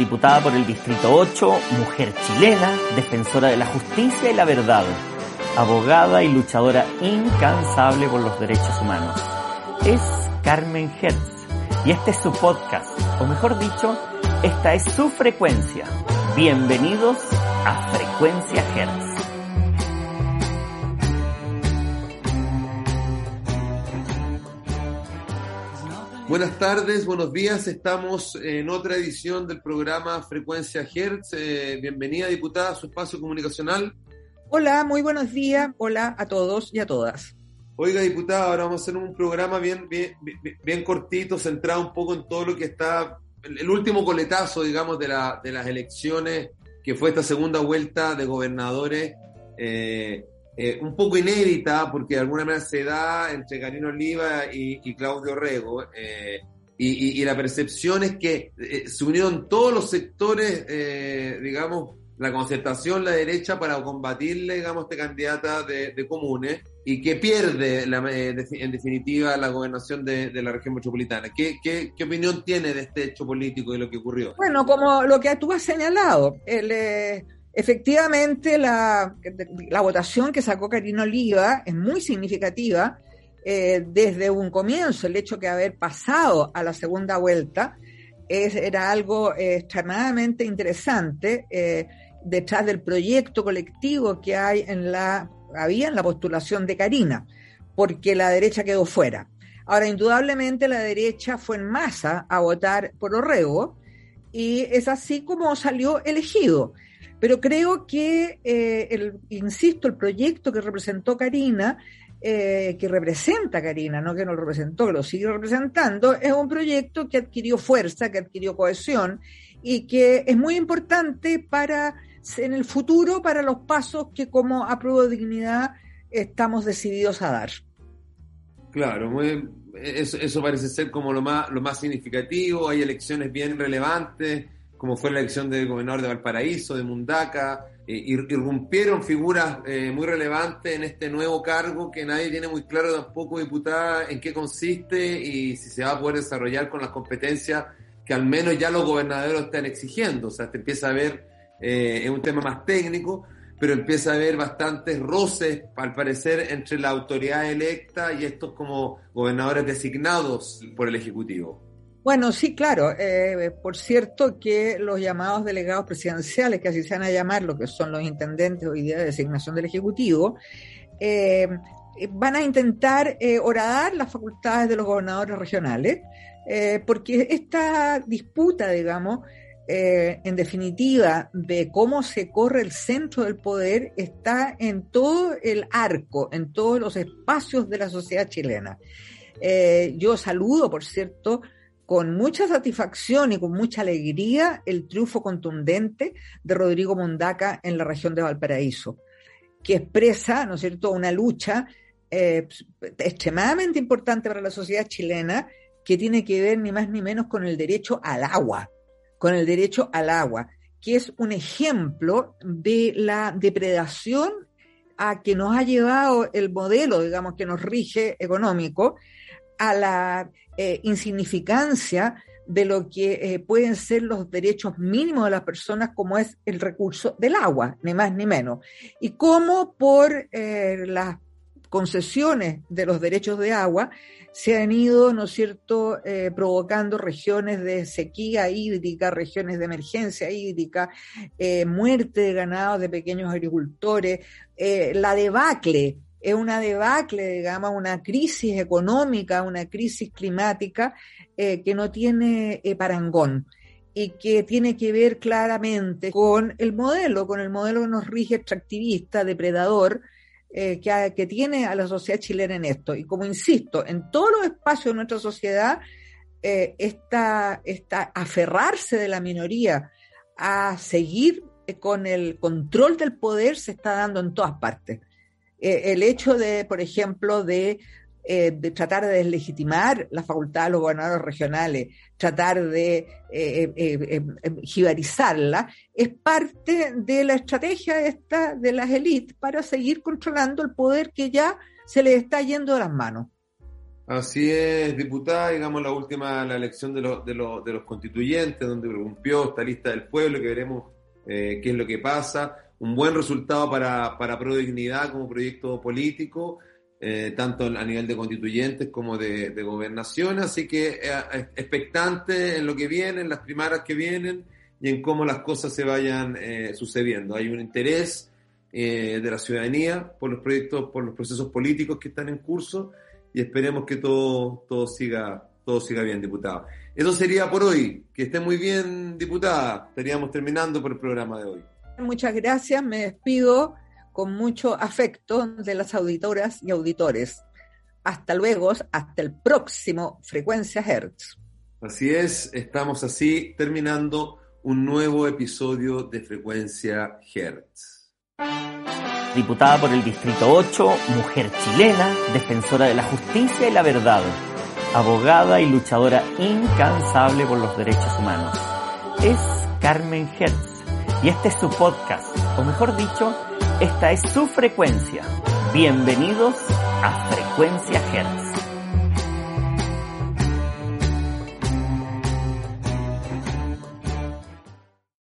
diputada por el Distrito 8, mujer chilena, defensora de la justicia y la verdad, abogada y luchadora incansable por los derechos humanos. Es Carmen Hertz y este es su podcast, o mejor dicho, esta es su frecuencia. Bienvenidos a Frecuencia Hertz. Buenas tardes, buenos días. Estamos en otra edición del programa Frecuencia Hertz. Eh, bienvenida, diputada, a su espacio comunicacional. Hola, muy buenos días. Hola a todos y a todas. Oiga, diputada, ahora vamos a hacer un programa bien, bien, bien, cortito, centrado un poco en todo lo que está, el último coletazo, digamos, de, la, de las elecciones, que fue esta segunda vuelta de gobernadores. Eh, eh, un poco inédita, porque de alguna manera se da entre Karina Oliva y, Claudio Rego, eh, y, la percepción es que eh, se unieron todos los sectores, digamos, la concertación, la derecha, para combatirle, digamos, este candidata de, comunes, y que pierde, en definitiva, la gobernación de, la región metropolitana. ¿Qué, ¿Qué, qué, opinión tiene de este hecho político y lo que ocurrió? Bueno, como lo que tú has señalado, el Efectivamente, la, votación que sacó Karina Oliva es muy significativa eh, desde un comienzo. El hecho de haber pasado a la segunda vuelta es, era algo extremadamente interesante eh, detrás del proyecto colectivo que hay en la, había en la postulación de Karina, porque la derecha quedó fuera. Ahora, indudablemente la derecha fue en masa a votar por Orrego y es así como salió elegido. Pero creo que, eh, el, insisto, el proyecto que representó Karina, eh, que representa Karina, no que no representó, lo sigue representando, es un proyecto que adquirió fuerza, que adquirió cohesión y que es muy importante para en el futuro para los pasos que como apruebo dignidad estamos decididos a dar. Claro, eso, eso, parece ser como lo más, lo más significativo, hay elecciones bien relevantes como fue la elección del gobernador de Valparaíso, de Mundaca, eh, irrumpieron figuras eh, muy relevantes en este nuevo cargo que nadie tiene muy claro tampoco, diputada, en qué consiste y si se va a poder desarrollar con las competencias que al menos ya los gobernadores están exigiendo. O sea, te empieza a ver, eh, es un tema más técnico, pero empieza a haber bastantes roces, al parecer, entre la autoridad electa y estos como gobernadores designados por el Ejecutivo. Bueno, sí, claro. Eh, por cierto que los llamados delegados presidenciales, que así se van a llamar, lo que son los intendentes hoy día de designación del Ejecutivo, eh, van a intentar eh, horadar las facultades de los gobernadores regionales, porque esta disputa, digamos, en definitiva, de cómo se corre el centro del poder está en todo el arco, en todos los espacios de la sociedad chilena. yo saludo, por cierto, con mucha satisfacción y con mucha alegría el triunfo contundente de Rodrigo Mondaca en la región de Valparaíso, que expresa, ¿no es cierto?, una lucha eh, extremadamente importante para la sociedad chilena que tiene que ver ni más ni menos con el derecho al agua, con el derecho al agua, que es un ejemplo de la depredación a que nos ha llevado el modelo, digamos, que nos rige económico, a la eh, insignificancia de lo que eh, pueden ser los derechos mínimos de las personas, como es el recurso del agua, ni más ni menos. Y cómo por eh, las concesiones de los derechos de agua se han ido, ¿no es cierto?, provocando regiones de sequía hídrica, regiones de emergencia hídrica, muerte de ganado de pequeños agricultores, la debacle es una debacle, digamos, una crisis económica, una crisis climática eh, que no tiene eh, parangón y que tiene que ver claramente con el modelo, con el modelo que nos rige extractivista, depredador, eh, que, que, tiene a la sociedad chilena en esto. Y como insisto, en todos los espacios de nuestra sociedad, esta, aferrarse de la minoría a seguir con el control del poder se está dando en todas partes. Eh, el hecho de, por ejemplo, de, eh, de, tratar de deslegitimar la facultad de los gobernadores regionales, tratar de eh, jibarizarla, es parte de la estrategia esta de las élites para seguir controlando el poder que ya se les está yendo de las manos. Así es, diputada, digamos la última, la elección de, los de, los, de los constituyentes, donde rompió esta lista del pueblo, que veremos eh, qué es lo que pasa. Un buen resultado para, para Pro Dignidad como proyecto político, eh, tanto a nivel de constituyentes como de, de gobernación, así que eh, expectante en lo que viene, en las primarias que vienen y en cómo las cosas se vayan eh, sucediendo. Hay un interés de la ciudadanía por los proyectos, por los procesos políticos que están en curso y esperemos que todo, todo, siga, todo siga bien, diputado. Eso sería por hoy. Que esté muy bien, diputada. Estaríamos terminando por el programa de hoy. Muchas gracias. Me despido con mucho afecto de las auditoras y auditores. Hasta luego, hasta el próximo Frecuencia Hertz. Así es, estamos así terminando un nuevo episodio de Frecuencia Hertz diputada por el Distrito 8, mujer chilena, defensora de la justicia y la verdad, abogada y luchadora incansable por los derechos humanos. Es Carmen Hertz y este es su podcast, o mejor dicho, esta es su frecuencia. Bienvenidos a Frecuencia Hertz.